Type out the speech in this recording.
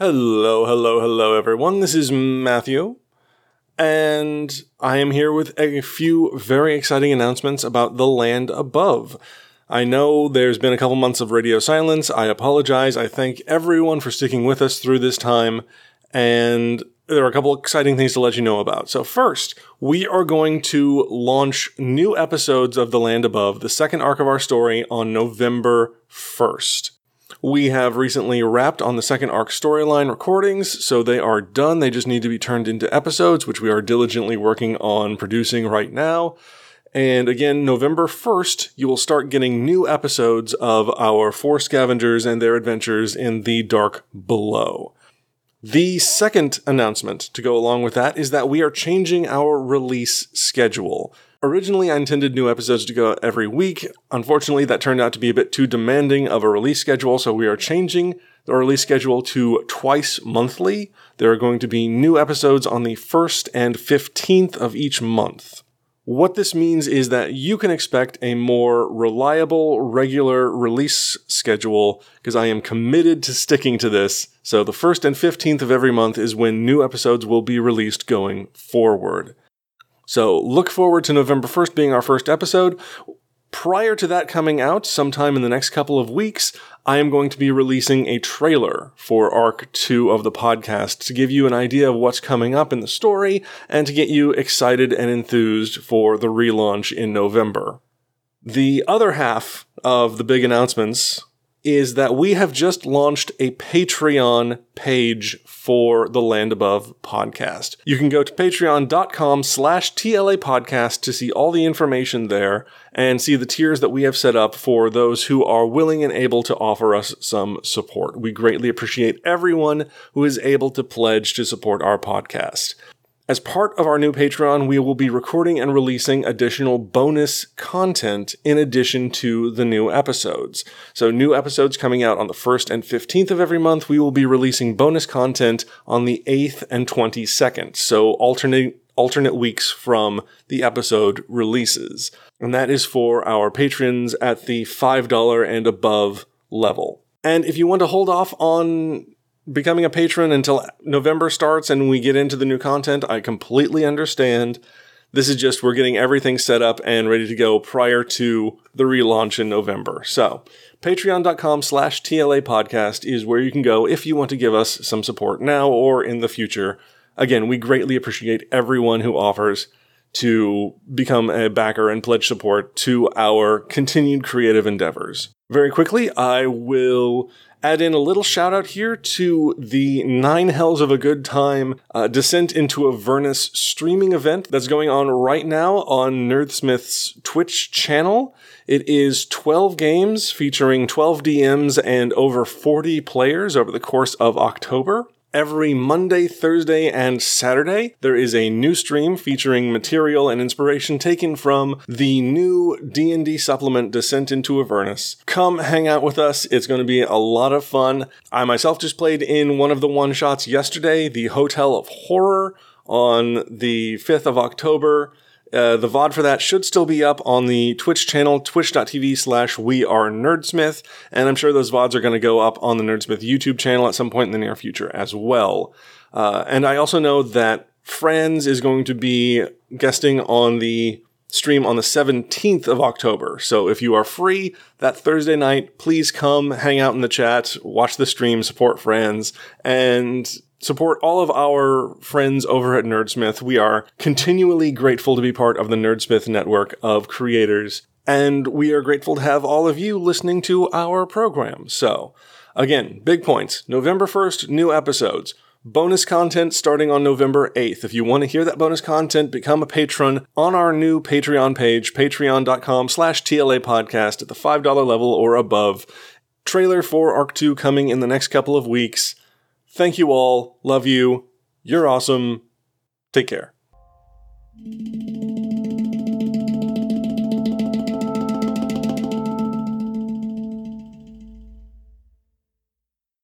Hello, hello, hello, everyone. This is Matthew, and I am here with a few very exciting announcements about the land above. I know there's been a couple months of radio silence. I apologize. I thank everyone for sticking with us through this time, and there are a couple exciting things to let you know about. So, first, we are going to launch new episodes of The Land Above, the second arc of our story, on November 1st. We have recently wrapped on the second arc storyline recordings, so they are done. They just need to be turned into episodes, which we are diligently working on producing right now. And again, November 1st, you will start getting new episodes of our four scavengers and their adventures in the dark below. The second announcement to go along with that is that we are changing our release schedule. Originally, I intended new episodes to go every week. Unfortunately, that turned out to be a bit too demanding of a release schedule, so we are changing the release schedule to twice monthly. There are going to be new episodes on the 1st and 15th of each month. What this means is that you can expect a more reliable, regular release schedule because I am committed to sticking to this. So the 1st and 15th of every month is when new episodes will be released going forward. So look forward to November 1st being our first episode. Prior to that coming out, sometime in the next couple of weeks, I am going to be releasing a trailer for Arc 2 of the podcast to give you an idea of what's coming up in the story and to get you excited and enthused for the relaunch in November. The other half of the big announcements is that we have just launched a Patreon page for the Land Above podcast. You can go to patreon.com slash TLA podcast to see all the information there and see the tiers that we have set up for those who are willing and able to offer us some support. We greatly appreciate everyone who is able to pledge to support our podcast. As part of our new Patreon, we will be recording and releasing additional bonus content in addition to the new episodes. So, new episodes coming out on the 1st and 15th of every month. We will be releasing bonus content on the 8th and 22nd. So, alternate alternate weeks from the episode releases. And that is for our patrons at the $5 and above level. And if you want to hold off on becoming a patron until November starts and we get into the new content, I completely understand. This is just we're getting everything set up and ready to go prior to the relaunch in November. So patreon.com slash TLA podcast is where you can go if you want to give us some support now or in the future. Again, we greatly appreciate everyone who offers to become a backer and pledge support to our continued creative endeavors. Very quickly, I will add in a little shout out here to the Nine Hells of a Good Time uh, Descent into Avernus streaming event that's going on right now on Nerdsmith's Twitch channel. It is 12 games featuring 12 DMs and over 40 players over the course of October. Every Monday, Thursday, and Saturday, there is a new stream featuring material and inspiration taken from the new D&D supplement Descent into Avernus. Come hang out with us. It's going to be a lot of fun. I myself just played in one of the one-shots yesterday, the Hotel of Horror on the 5th of October. Uh, the VOD for that should still be up on the Twitch channel, twitch.tv slash we are nerdsmith. And I'm sure those VODs are going to go up on the Nerdsmith YouTube channel at some point in the near future as well. Uh, and I also know that Friends is going to be guesting on the stream on the 17th of October. So if you are free that Thursday night, please come hang out in the chat, watch the stream, support friends, and support all of our friends over at Nerdsmith. We are continually grateful to be part of the Nerdsmith network of creators, and we are grateful to have all of you listening to our program. So, again, big points. November 1st, new episodes. Bonus content starting on November 8th. If you want to hear that bonus content, become a patron on our new Patreon page, patreon.com slash TLA podcast at the $5 level or above. Trailer for Arc 2 coming in the next couple of weeks. Thank you all. Love you. You're awesome. Take care.